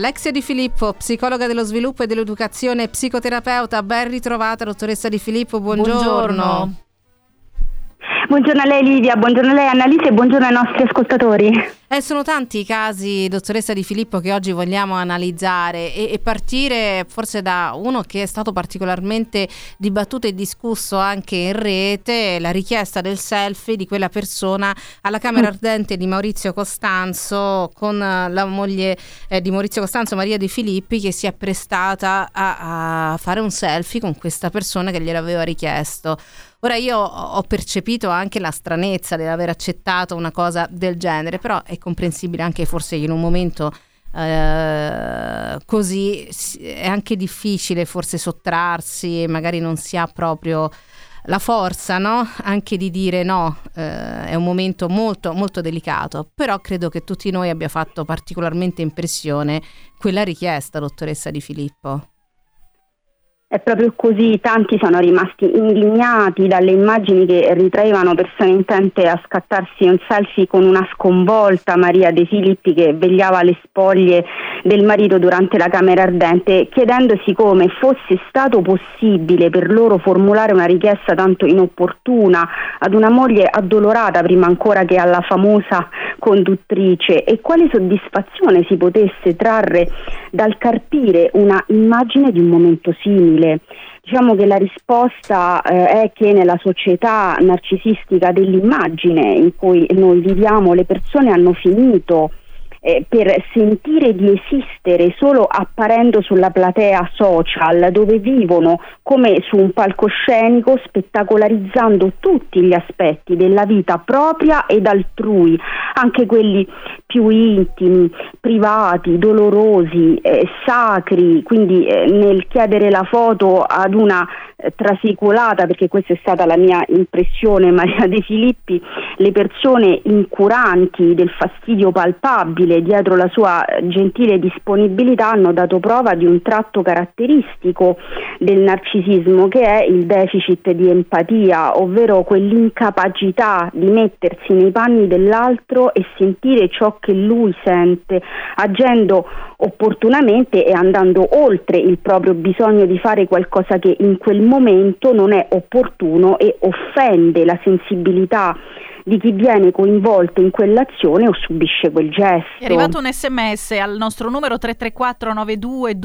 Alexia Di Filippo, psicologa dello sviluppo e dell'educazione, psicoterapeuta, ben ritrovata dottoressa Di Filippo, buongiorno. Buongiorno. Buongiorno a lei Livia, buongiorno a lei Annalisa e buongiorno ai nostri ascoltatori. Eh, sono tanti i casi, dottoressa Di Filippo, che oggi vogliamo analizzare e, e, partire forse da uno che è stato particolarmente dibattuto e discusso anche in rete, la richiesta del selfie di quella persona alla Camera mm. Ardente di Maurizio Costanzo con la moglie eh, di Maurizio Costanzo, Maria Di Filippi, che si è prestata a, a fare un selfie con questa persona che gliel'aveva richiesto. Ora io ho percepito anche la stranezza dell'aver accettato una cosa del genere, però è comprensibile anche forse in un momento eh, così è anche difficile forse sottrarsi magari non si ha proprio la forza no? anche di dire no, eh, è un momento molto, molto delicato, però credo che tutti noi abbia fatto particolarmente impressione quella richiesta, dottoressa Di Filippo. È proprio così, tanti sono rimasti indignati dalle immagini che ritraevano persone intente a scattarsi un selfie con una sconvolta Maria De Filippi che vegliava le spoglie del marito durante la Camera Ardente, chiedendosi come fosse stato possibile per loro formulare una richiesta tanto inopportuna ad una moglie addolorata prima ancora che alla famosa conduttrice e quale soddisfazione si potesse trarre dal carpire una immagine di un momento simile. Diciamo che la risposta eh, è che nella società narcisistica dell'immagine in cui noi viviamo le persone hanno finito eh, per sentire di esistere solo apparendo sulla platea social dove vivono come su un palcoscenico spettacolarizzando tutti gli aspetti della vita propria ed altrui, anche quelli più intimi, privati, dolorosi, eh, sacri, quindi eh, nel chiedere la foto ad una eh, trasicolata, perché questa è stata la mia impressione, Maria De Filippi, le persone incuranti del fastidio palpabile dietro la sua gentile disponibilità hanno dato prova di un tratto caratteristico del narcisismo che è il deficit di empatia, ovvero quell'incapacità di mettersi nei panni dell'altro e sentire ciò che lui sente, agendo opportunamente e andando oltre il proprio bisogno di fare qualcosa che in quel momento non è opportuno e offende la sensibilità di chi viene coinvolto in quell'azione o subisce quel gesto. È arrivato un sms al nostro numero 334 92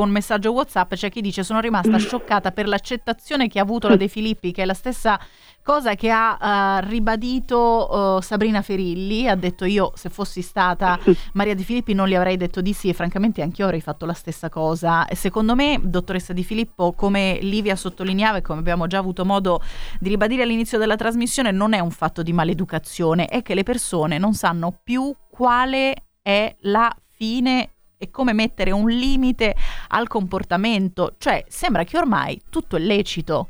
un messaggio whatsapp, c'è chi dice sono rimasta scioccata per l'accettazione che ha avuto la De Filippi, che è la stessa cosa che ha uh, ribadito uh, Sabrina Ferilli, ha detto io se fossi stata Maria Di Filippi non gli avrei detto di sì e francamente anch'io avrei fatto la stessa cosa e secondo me dottoressa Di Filippo come Livia sottolineava e come abbiamo già avuto modo di ribadire all'inizio della trasmissione non è un fatto di maleducazione, è che le persone non sanno più quale è la fine e come mettere un limite al comportamento, cioè sembra che ormai tutto è lecito.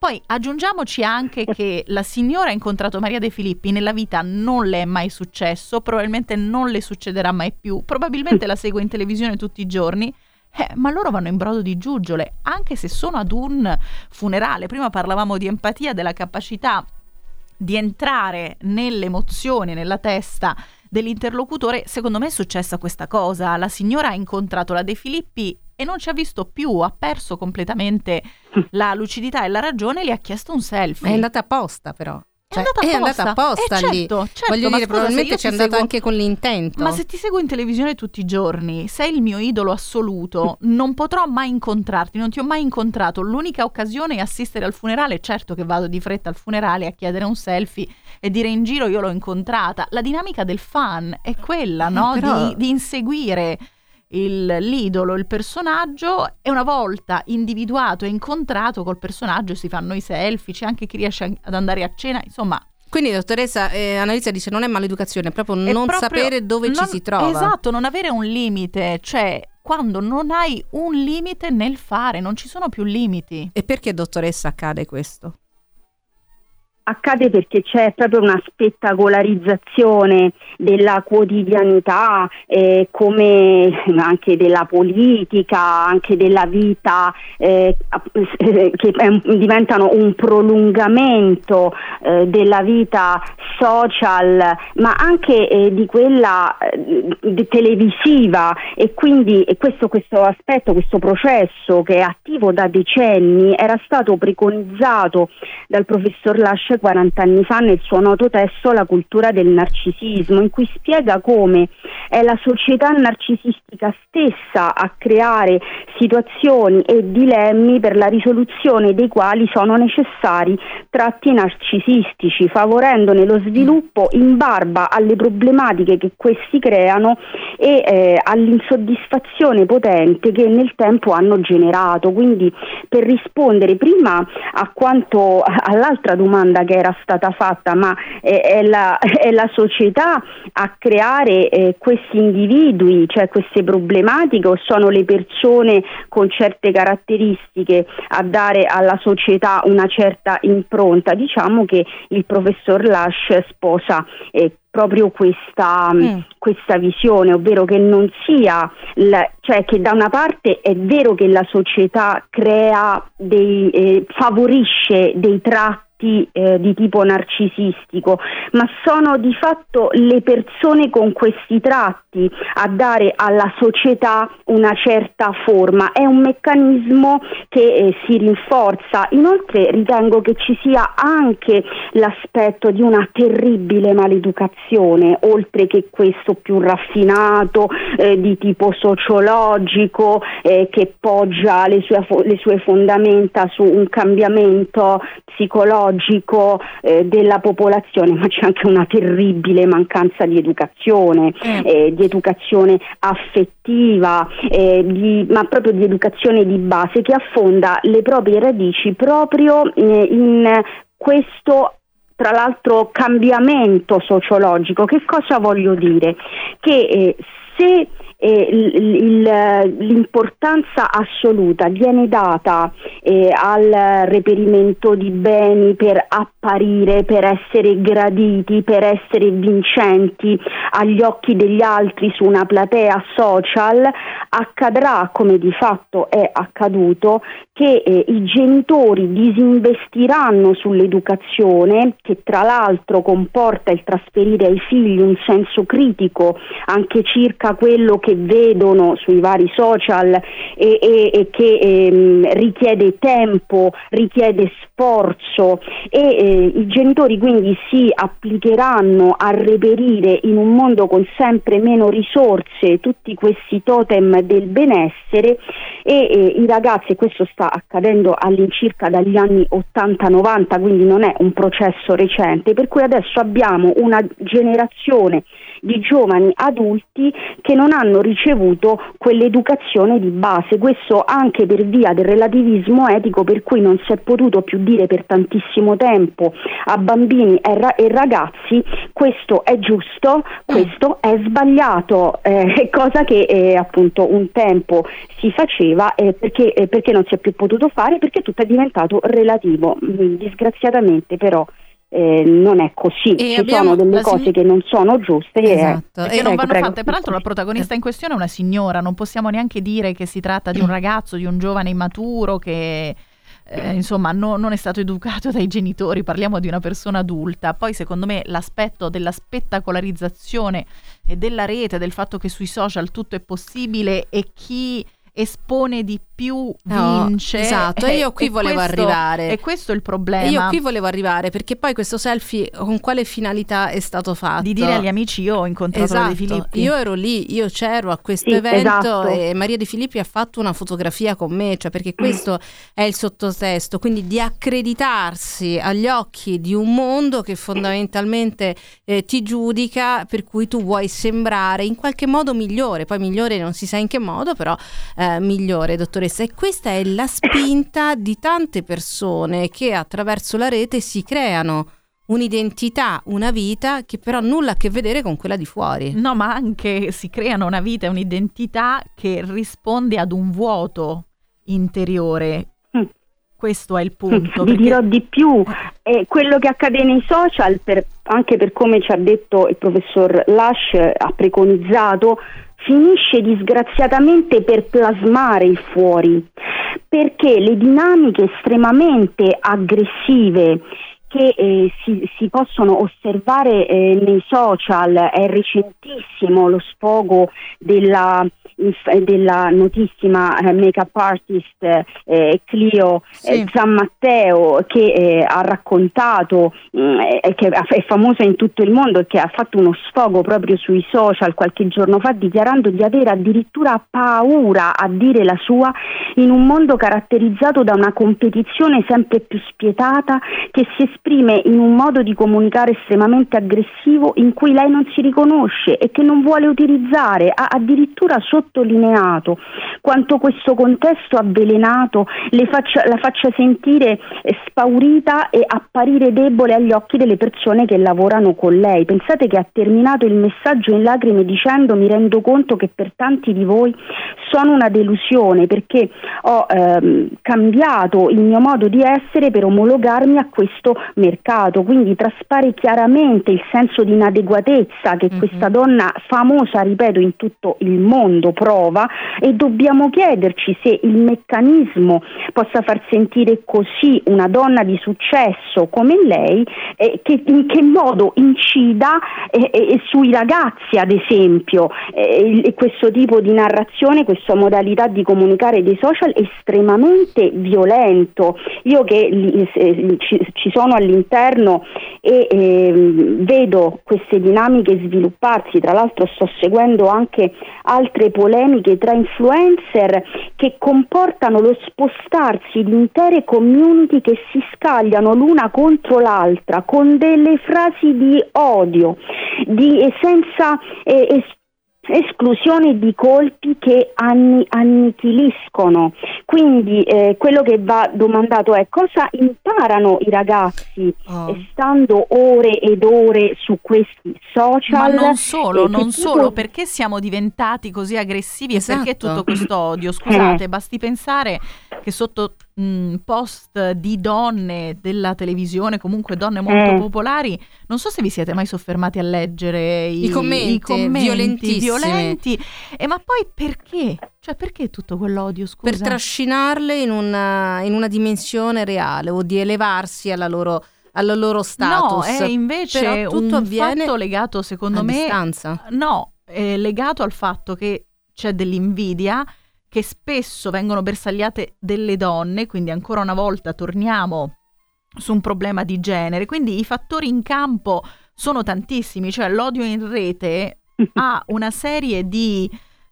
Poi aggiungiamoci anche che la signora ha incontrato Maria De Filippi nella vita non le è mai successo, probabilmente non le succederà mai più, probabilmente la segue in televisione tutti i giorni. Eh, ma loro vanno in brodo di giuggiole, anche se sono ad un funerale. Prima parlavamo di empatia, della capacità di entrare nelle emozioni, nella testa dell'interlocutore. Secondo me è successa questa cosa. La signora ha incontrato la De Filippi e non ci ha visto più, ha perso completamente la lucidità e la ragione, le ha chiesto un selfie. È andata apposta però. Cioè, è andata apposta, è andata eh, lì. Certo, certo, Voglio dire, probabilmente ci è andata seguo... anche con l'intento. Ma se ti seguo in televisione tutti i giorni, sei il mio idolo assoluto, non potrò mai incontrarti, non ti ho mai incontrato. L'unica occasione è assistere al funerale. Certo che vado di fretta al funerale a chiedere un selfie e dire in giro io l'ho incontrata. La dinamica del fan è quella, eh, no? Però... Di, di inseguire il, l'idolo, il personaggio e una volta individuato e incontrato col personaggio si fanno i selfie, c'è anche chi riesce ad andare a cena, insomma quindi dottoressa eh, Annalisa dice non è maleducazione, è proprio è non proprio sapere dove non, ci si trova. Esatto, non avere un limite, cioè quando non hai un limite nel fare, non ci sono più limiti. E perché dottoressa accade questo? Accade perché c'è proprio una spettacolarizzazione della quotidianità, eh, come anche della politica, anche della vita, eh, che diventano un prolungamento eh, della vita social, ma anche eh, di quella eh, televisiva. E quindi e questo, questo aspetto, questo processo che è attivo da decenni era stato preconizzato dal professor Lascia 40 anni fa nel suo noto testo La cultura del narcisismo, in cui spiega come è la società narcisistica stessa a creare situazioni e dilemmi per la risoluzione dei quali sono necessari tratti narcisistici, favorendone lo sviluppo in barba alle problematiche che questi creano e eh, all'insoddisfazione potente che nel tempo hanno generato. Quindi per rispondere prima a quanto all'altra domanda che era stata fatta, ma è, è, la, è la, società a creare eh, questi individui, cioè queste problematiche o sono le persone con certe caratteristiche a dare alla società una certa impronta? Diciamo che il professor Lash sposa eh, proprio questa, mm. questa, visione, ovvero che non sia, la, cioè che da una parte è vero che la società crea dei, eh, favorisce dei tratti tratti eh, di tipo narcisistico, ma sono di fatto le persone con questi tratti a dare alla società una certa forma. È un meccanismo che eh, si rinforza. Inoltre ritengo che ci sia anche l'aspetto di una terribile maleducazione, oltre che questo più raffinato eh, di tipo sociologico eh, che poggia le sue, le sue fondamenta su un cambiamento psicologico psicologico eh, della popolazione, ma c'è anche una terribile mancanza di educazione, mm. eh, di educazione affettiva, eh, di, ma proprio di educazione di base che affonda le proprie radici proprio eh, in questo tra l'altro cambiamento sociologico. Che cosa voglio dire? Che eh, se eh, l'importanza assoluta viene data eh, al reperimento di beni per apparire, per essere graditi, per essere vincenti agli occhi degli altri su una platea social, accadrà come di fatto è accaduto che eh, i genitori disinvestiranno sull'educazione che tra l'altro comporta il trasferire ai figli un senso critico anche circa quello che vedono sui vari social e, e, e che ehm, richiede tempo, richiede sforzo. E eh, i genitori quindi si applicheranno a reperire in un mondo con sempre meno risorse tutti questi totem del benessere e eh, i ragazzi, e questo sta accadendo all'incirca dagli anni 80-90, quindi non è un processo recente, per cui adesso abbiamo una generazione di giovani adulti che non hanno ricevuto quell'educazione di base, questo anche per via del relativismo etico per cui non si è potuto più dire per tantissimo tempo a bambini e, ra- e ragazzi questo è giusto, questo è sbagliato, eh, cosa che eh, appunto un tempo si faceva eh, perché, perché non si è più potuto fare perché tutto è diventato relativo, mm, disgraziatamente però eh, non è così, e ci sono delle cose sig- che non sono giuste esatto. e, che non vanno prego. fatte. Peraltro la protagonista in questione è una signora, non possiamo neanche dire che si tratta di un ragazzo, di un giovane immaturo che eh, insomma no, non è stato educato dai genitori, parliamo di una persona adulta. Poi secondo me l'aspetto della spettacolarizzazione e della rete, del fatto che sui social tutto è possibile e chi espone di più vince. No, esatto, e io qui volevo questo, arrivare. E questo è il problema. io qui volevo arrivare perché poi questo selfie con quale finalità è stato fatto? Di dire agli amici io ho incontrato esatto. De Filippi. Io ero lì, io c'ero a questo sì, evento esatto. e Maria De Filippi ha fatto una fotografia con me, cioè perché questo è il sottotesto, quindi di accreditarsi agli occhi di un mondo che fondamentalmente eh, ti giudica per cui tu vuoi sembrare in qualche modo migliore, poi migliore non si sa in che modo, però eh, migliore, dottoressa stessa e questa è la spinta di tante persone che attraverso la rete si creano un'identità, una vita che però nulla a che vedere con quella di fuori. No, ma anche si creano una vita e un'identità che risponde ad un vuoto interiore. Questo è il punto. Vi perché... dirò di più, eh, quello che accade nei social, per, anche per come ci ha detto il professor Lash, ha preconizzato, finisce disgraziatamente per plasmare il fuori, perché le dinamiche estremamente aggressive che eh, si, si, possono osservare eh, nei social, è recentissimo lo sfogo della della notissima eh, make-up artist eh, Clio sì. eh, San Matteo che eh, ha raccontato, mh, mm, che è famosa in tutto il mondo e che ha fatto uno sfogo proprio sui social qualche giorno fa dichiarando di avere addirittura paura a dire la sua in un mondo caratterizzato da una competizione sempre più spietata che si esprime in un modo di comunicare estremamente aggressivo in cui lei non si riconosce e che non vuole utilizzare, ha addirittura sotto sottolineato quanto questo contesto avvelenato faccia, la faccia sentire eh, spaurita e apparire debole agli occhi delle persone che lavorano con lei. Pensate che ha terminato il messaggio in lacrime dicendo mi rendo conto che per tanti di voi sono una delusione perché ho ehm, cambiato il mio modo di essere per omologarmi a questo mercato, quindi traspare chiaramente il senso di inadeguatezza che mm-hmm. questa donna famosa, ripeto, in tutto il mondo prova e dobbiamo chiederci se il meccanismo possa far sentire così una donna di successo come lei, eh, che, in che modo incida eh, eh, sui ragazzi ad esempio eh, questo tipo di narrazione, questa modalità di comunicare dei social estremamente violento. Io che ci sono all'interno e ehm, vedo queste dinamiche svilupparsi, tra l'altro sto seguendo anche altre polemiche tra influencer che comportano lo spostarsi di intere community che si scagliano l'una contro l'altra con delle frasi di odio, di, senza eh, esclusione di colpi che anni, annichiliscono. Quindi eh, quello che va domandato è cosa imparano i ragazzi oh. stando ore ed ore su questi social. Ma non solo, non solo, tipo... perché siamo diventati così aggressivi esatto. e perché tutto questo odio? Scusate, eh. basti pensare che sotto mh, post di donne della televisione, comunque donne molto eh. popolari, non so se vi siete mai soffermati a leggere i, I commenti, i commenti violentissimi. violenti. E ma poi perché? Cioè perché tutto quell'odio, scusa? Per trascinarle in una, in una dimensione reale o di elevarsi alla loro al loro status. No, è invece Però tutto un avviene fatto legato, secondo me, distanza. No, è legato al fatto che c'è dell'invidia che spesso vengono bersagliate delle donne, quindi ancora una volta torniamo su un problema di genere, quindi i fattori in campo sono tantissimi, cioè l'odio in rete ha una serie di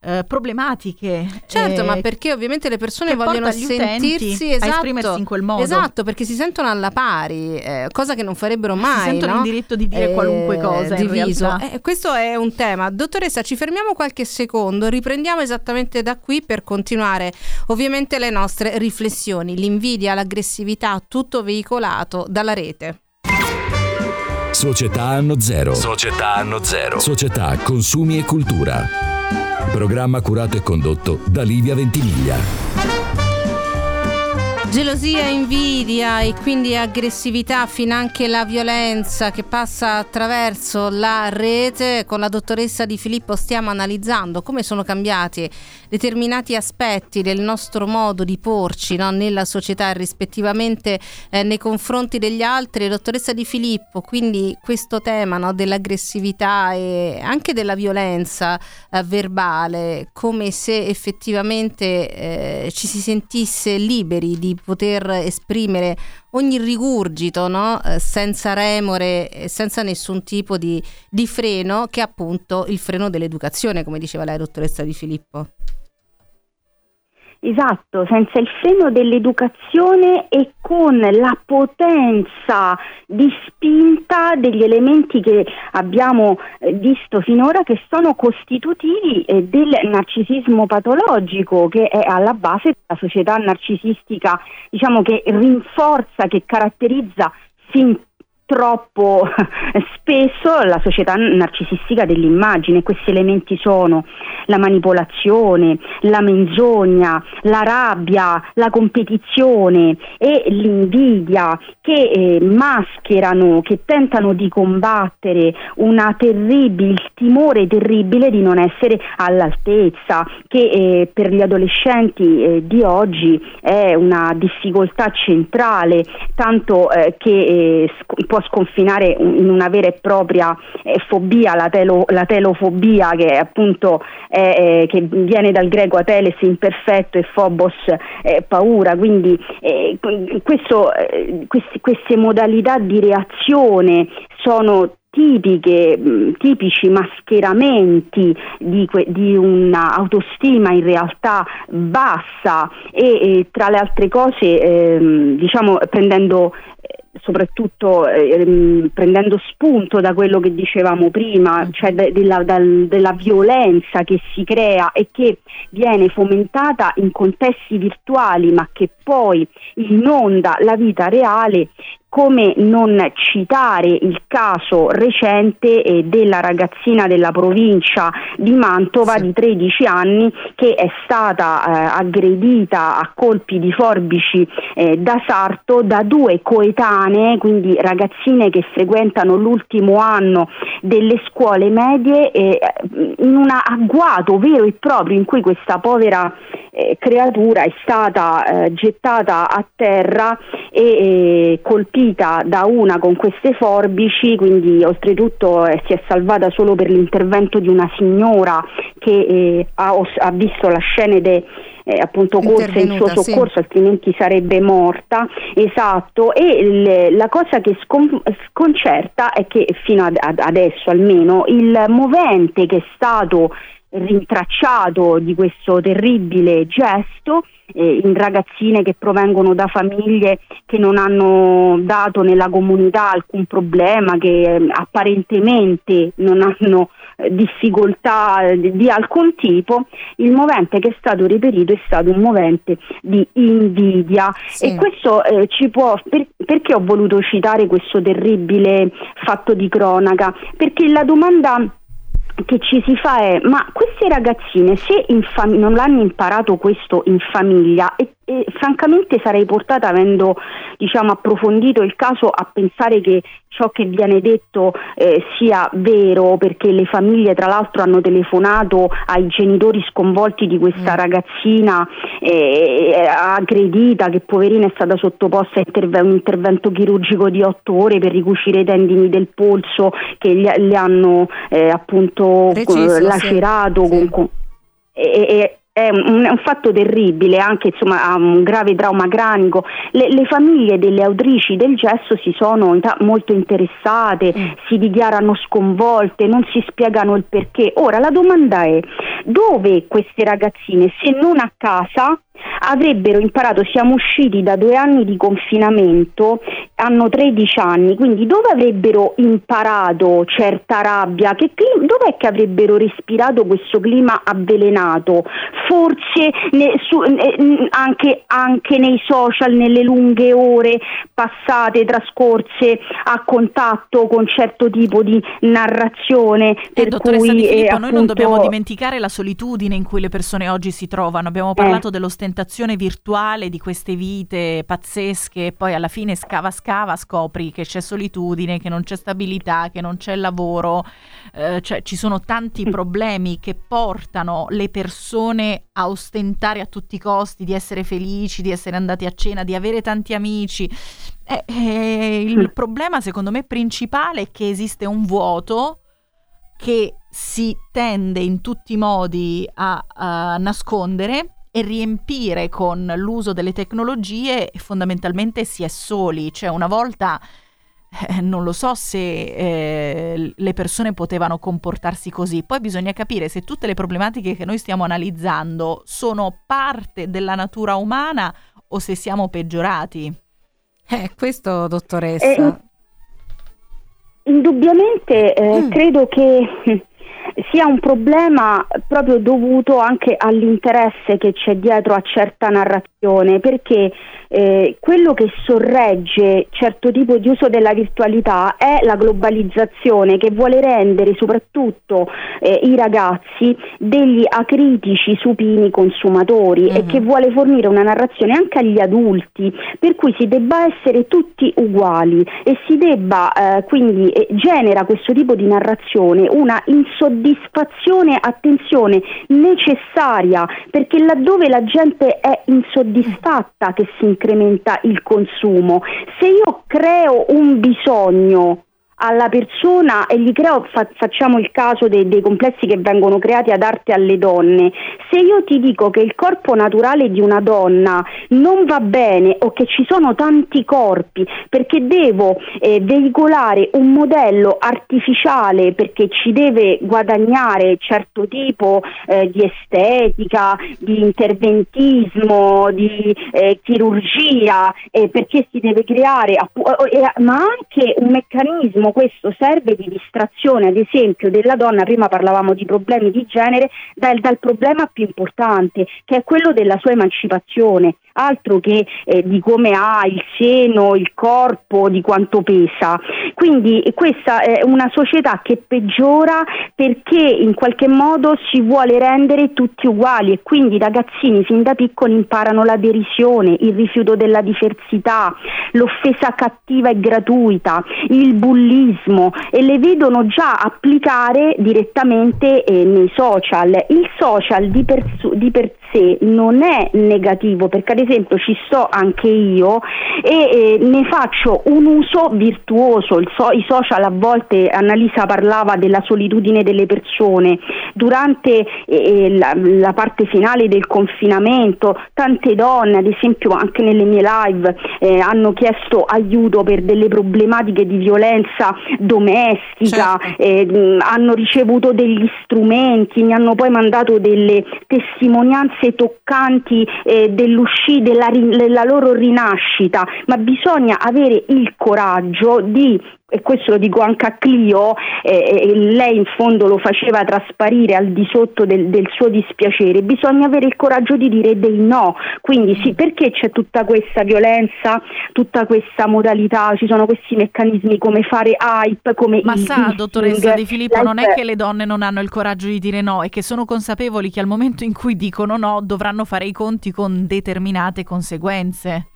eh, problematiche. Certo, eh, ma perché ovviamente le persone vogliono sentirsi esatto, a esprimersi in quel modo. Esatto, perché si sentono alla pari, eh, cosa che non farebbero mai. Si sentono no? il diritto di dire qualunque eh, cosa. Diviso. Eh, questo è un tema. Dottoressa, ci fermiamo qualche secondo, riprendiamo esattamente da qui per continuare ovviamente le nostre riflessioni. L'invidia, l'aggressività, tutto veicolato dalla rete. Società anno zero. Società anno zero. Società, consumi e cultura. Programma curato e condotto da Livia Ventimiglia. Gelosia, invidia e quindi aggressività, finanche la violenza che passa attraverso la rete. Con la dottoressa Di Filippo stiamo analizzando come sono cambiati determinati aspetti del nostro modo di porci no, nella società rispettivamente eh, nei confronti degli altri. Dottoressa Di Filippo, quindi questo tema no, dell'aggressività e anche della violenza eh, verbale, come se effettivamente eh, ci si sentisse liberi di poter esprimere ogni rigurgito no? eh, senza remore senza nessun tipo di, di freno che è appunto il freno dell'educazione, come diceva lei, dottoressa Di Filippo. Esatto, senza il freno dell'educazione e con la potenza di spinta degli elementi che abbiamo eh, visto finora che sono costitutivi eh, del narcisismo patologico che è alla base della società narcisistica, diciamo che rinforza, che caratterizza fin troppo spesso la società narcisistica dell'immagine. Questi elementi sono la manipolazione, la menzogna, la rabbia, la competizione e l'invidia che eh, mascherano, che tentano di combattere una terribile, il timore terribile di non essere all'altezza, che eh, per gli adolescenti eh, di oggi è una difficoltà centrale, tanto eh, che eh, sc- può sconfinare in una vera e propria eh, fobia, la, telo- la, telofobia, che appunto che viene dal greco ateles imperfetto e phobos paura, quindi questo, questi, queste modalità di reazione sono tipiche, tipici mascheramenti di, que, di un'autostima in realtà bassa e, e, tra le altre cose ehm, diciamo prendendo soprattutto ehm, prendendo spunto da quello che dicevamo prima, mm. cioè de- della, dal, della, violenza che si crea e che viene fomentata in contesti virtuali ma che poi inonda la vita reale come non citare il caso recente eh, della ragazzina della provincia di Mantova sì. di 13 anni che è stata eh, aggredita a colpi di forbici eh, da sarto da due coetanee, quindi ragazzine che frequentano l'ultimo anno delle scuole medie eh, in un agguato vero e proprio in cui questa povera eh, creatura è stata eh, gettata a terra e eh, colpita da una con queste forbici, quindi oltretutto eh, si è salvata solo per l'intervento di una signora che eh, ha, ha, visto la scena de, eh, appunto corse in suo soccorso, sì. altrimenti sarebbe morta. Esatto, e le, la cosa che scon- sconcerta è che fino ad, ad adesso almeno il movente che è stato rintracciato di questo terribile gesto eh, in ragazzine che provengono da famiglie che non hanno dato nella comunità alcun problema, che eh, apparentemente non hanno difficoltà eh, di, alcun tipo, il movente che è stato riferito è stato un movente di invidia sì. e questo eh, ci può per, perché ho voluto citare questo terribile fatto di cronaca? Perché la domanda che ci si fa è ma queste ragazzine se fam- non l'hanno imparato questo in famiglia e e francamente sarei portata, avendo diciamo, approfondito il caso, a pensare che ciò che viene detto eh, sia vero, perché le famiglie tra l'altro hanno telefonato ai genitori sconvolti di questa mm. ragazzina eh, aggredita, che poverina è stata sottoposta a interve- un intervento chirurgico di otto ore per ricucire i tendini del polso che gli, gli hanno eh, appunto Preciso, lacerato. Sì. Con, con, e, e, è un, un, fatto terribile, anche insomma, ha un grave trauma cranico. Le, le, famiglie delle autrici del gesto si sono molto interessate, mm. si dichiarano sconvolte, non si spiegano il perché. Ora la domanda è dove queste ragazzine, se non a casa, avrebbero imparato, siamo usciti da due anni di confinamento, hanno 13 anni, quindi dove avrebbero imparato certa rabbia? Che dov'è che avrebbero respirato questo clima avvelenato? Forse ne, su, ne, anche, anche, nei social, nelle lunghe ore passate, trascorse a contatto con certo tipo di narrazione. Eh, per dottoressa cui, Di Filippo, eh, appunto... noi non dobbiamo dimenticare la solitudine in cui le persone oggi si trovano. Abbiamo parlato eh. Dell'ostentazione virtuale di queste vite pazzesche e poi alla fine scava scava scopri che c'è solitudine, che non c'è stabilità, che non c'è lavoro, eh, cioè ci sono tanti mm. problemi che portano le persone a ostentare a tutti i costi di essere felici, di essere andati a cena, di avere tanti amici. Eh, eh, il problema secondo me principale è che esiste un vuoto che si tende in tutti i modi a, a nascondere e riempire con l'uso delle tecnologie fondamentalmente si è soli, cioè una volta eh, non lo so se eh, le persone potevano comportarsi così, poi bisogna capire se tutte le problematiche che noi stiamo analizzando sono parte della natura umana o se siamo peggiorati. Eh, questo dottoressa. Eh, indubbiamente eh, mm. credo che sia un problema proprio dovuto anche all'interesse che c'è dietro a certa narrazione, perché eh, quello che sorregge certo tipo di uso della virtualità è la globalizzazione che vuole rendere soprattutto eh, i ragazzi degli acritici supini consumatori mm-hmm. e che vuole fornire una narrazione anche agli adulti per cui si debba essere tutti uguali e si debba eh, quindi eh, genera questo tipo di narrazione una insoddisfazione, attenzione, necessaria perché laddove la gente è insoddisfatta che si incrementa il consumo. Se io creo un bisogno alla persona e gli creo, fa, facciamo il caso dei, dei, complessi che vengono creati ad arte alle donne, se io ti dico che il corpo naturale di una donna non va bene o che ci sono tanti corpi perché devo eh, veicolare un modello artificiale perché ci deve guadagnare certo tipo eh, di estetica, di interventismo, di eh, chirurgia, perché si deve creare, ma anche un meccanismo diciamo, questo serve di distrazione, ad esempio, della donna, prima parlavamo di problemi di genere, dal, dal problema più importante, che è quello della sua emancipazione. Altro che eh, di come ha il seno, il corpo, di quanto pesa. Quindi questa è una società che peggiora perché in qualche modo si vuole rendere tutti uguali. E quindi i ragazzini fin da piccoli imparano la derisione, il rifiuto della diversità, l'offesa cattiva e gratuita, il bullismo e le vedono già applicare direttamente eh, nei social. Il social di per, di per sé non è negativo perché ad esempio ci sto anche io e eh, ne faccio un uso virtuoso, so, i social a volte Annalisa parlava della solitudine delle persone, durante eh, la, la, parte finale del confinamento tante donne ad esempio anche nelle mie live eh, hanno chiesto aiuto per delle problematiche di violenza domestica, certo. Eh, hanno ricevuto degli strumenti, mi hanno poi mandato delle testimonianze toccanti eh, della, della loro rinascita, ma bisogna avere il coraggio di e questo lo dico anche a Clio, eh, lei in fondo lo faceva trasparire al di sotto del, del, suo dispiacere, bisogna avere il coraggio di dire dei no, quindi sì, perché c'è tutta questa violenza, tutta questa modalità, ci sono questi meccanismi come fare hype, come... Ma sa, dottoressa Di Filippo, non è che le donne non hanno il coraggio di dire no, è che sono consapevoli che al momento in cui dicono no dovranno fare i conti con determinate conseguenze.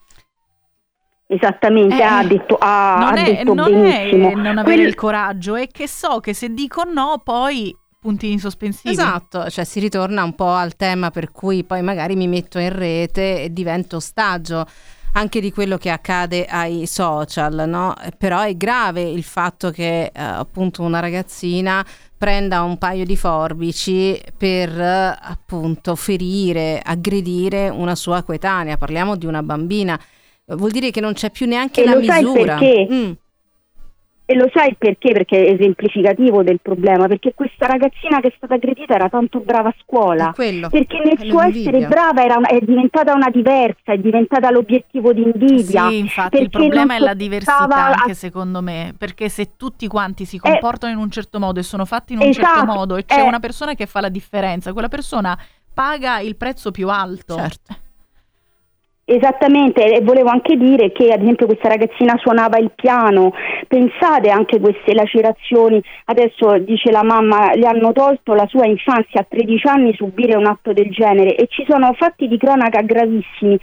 Esattamente, eh, ha detto, ha, non, ha è, detto non benissimo. è non avere Quel... il coraggio, è che so che se dico no poi puntini sospensivi. Esatto, cioè si ritorna un po' al tema per cui poi magari mi metto in rete e divento ostaggio anche di quello che accade ai social, no? Però è grave il fatto che eh, appunto una ragazzina prenda un paio di forbici per eh, appunto ferire, aggredire una sua coetanea, parliamo di una bambina vuol dire che non c'è più neanche e la misura. Perché? Mm. E lo sai perché? Perché è esemplificativo del problema, perché questa ragazzina che è stata aggredita era tanto brava a scuola, perché nel suo essere brava era, è diventata una diversa, è diventata l'obiettivo di invidia. Sì, infatti il problema è la diversità anche a... secondo me, perché se tutti quanti si comportano eh, in un certo modo e sono fatti in un certo esatto, certo modo e c'è eh, una persona che fa la differenza, quella persona paga il prezzo più alto. Certo. Esattamente, e volevo anche dire che ad esempio questa ragazzina suonava il piano, pensate anche queste lacerazioni, adesso dice la mamma, le hanno tolto la sua infanzia a 13 anni subire un atto del genere. E ci sono fatti di cronaca gravissimi,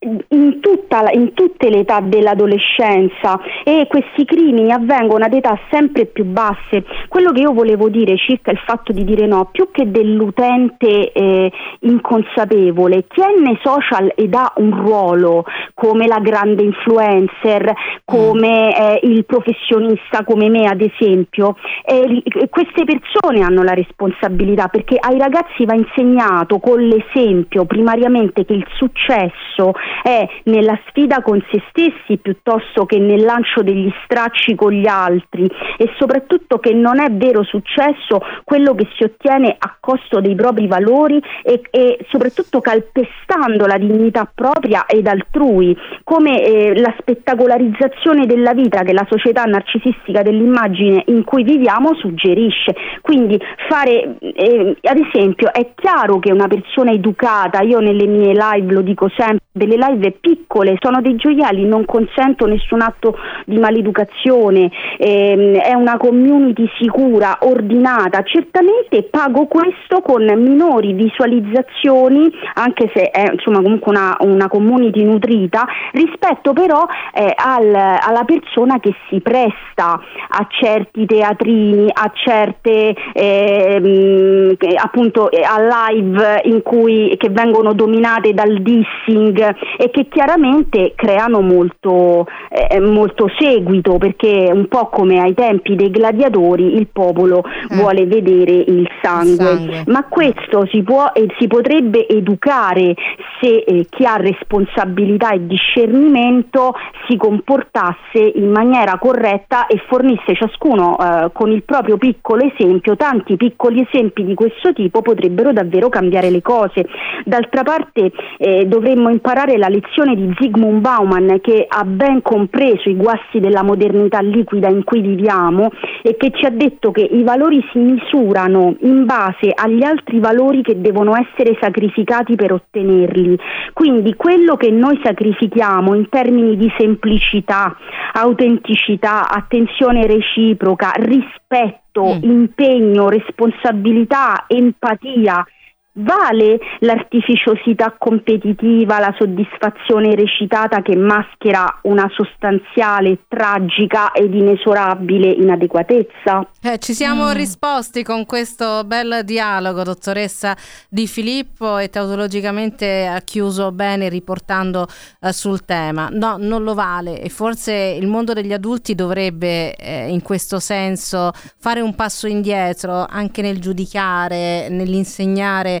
in, tutta, in, tutte le età dell'adolescenza e questi crimini avvengono ad età sempre più basse. Quello che io volevo dire circa il fatto di dire no, più che dell'utente eh, inconsapevole, chi è nei social ed ha un ruolo come la grande influencer, come eh, il professionista come me ad esempio, eh, queste persone hanno la responsabilità perché ai ragazzi va insegnato con l'esempio primariamente che il successo è nella sfida con se stessi piuttosto che nel lancio degli stracci con gli altri e soprattutto che non è vero successo quello che si ottiene a costo dei propri valori e, e soprattutto calpestando la dignità propria ed altrui, come eh, la spettacolarizzazione della vita che la società narcisistica dell'immagine in cui viviamo suggerisce. Quindi fare, eh, ad esempio, è chiaro che una persona educata, io nelle mie live lo dico sempre, delle live piccole, sono dei gioielli, non consento nessun atto di maleducazione, ehm, è una community sicura, ordinata, certamente pago questo con minori visualizzazioni, anche se è insomma comunque una, una community nutrita, rispetto però eh, al, alla persona che si presta a certi teatrini, a certe eh, appunto a live in cui, che vengono dominate dal dissing e che chiaramente creano molto, eh, molto seguito perché un po' come ai tempi dei gladiatori il popolo eh. vuole vedere il sangue. il sangue. ma questo si può e si potrebbe educare se eh, chi ha responsabilità e discernimento si comportasse in maniera corretta e fornisse ciascuno eh, con il proprio piccolo esempio, tanti piccoli esempi di questo tipo potrebbero davvero cambiare le cose. D'altra parte eh, dovremmo imparare la lezione di Zygmunt Bauman che ha ben compreso i guasti della modernità liquida in cui viviamo e che ci ha detto che i valori si misurano in base agli altri valori che devono essere sacrificati per ottenerli. Quindi quello che noi sacrifichiamo in termini di semplicità, autenticità, attenzione reciproca, rispetto, mm. impegno, responsabilità, empatia, Vale l'artificiosità competitiva, la soddisfazione recitata che maschera una sostanziale, tragica ed inesorabile inadeguatezza? Eh, ci siamo mm. risposti con questo bel dialogo, dottoressa Di Filippo, e teologicamente ha chiuso bene riportando eh, sul tema. No, non lo vale e forse il mondo degli adulti dovrebbe eh, in questo senso fare un passo indietro anche nel giudicare, nell'insegnare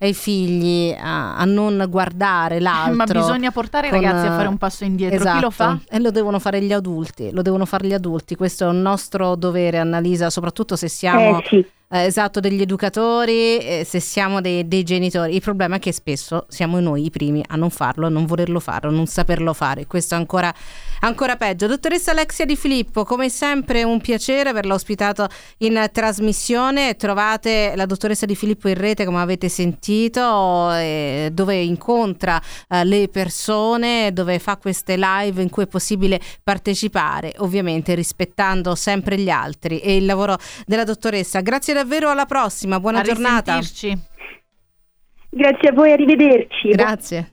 ai figli a, a, non guardare l'altro. Ma bisogna portare i ragazzi a fare un passo indietro. Esatto. Chi lo fa? E lo devono fare gli adulti, lo devono fare gli adulti. Questo è un nostro dovere, Annalisa, soprattutto se siamo... Eh, sì eh, esatto degli educatori, eh, se siamo dei, dei, genitori. Il problema è che spesso siamo noi i primi a non farlo, a non volerlo fare, a non saperlo fare. Questo è ancora, ancora peggio. Dottoressa Alexia Di Filippo, come sempre un piacere averla ospitato in trasmissione. Trovate la dottoressa Di Filippo in rete, come avete sentito, eh, dove incontra eh, le persone, dove fa queste live in cui è possibile partecipare, ovviamente rispettando sempre gli altri e il lavoro della dottoressa. Grazie davvero, alla prossima, buona a giornata. Grazie a voi, arrivederci. Grazie.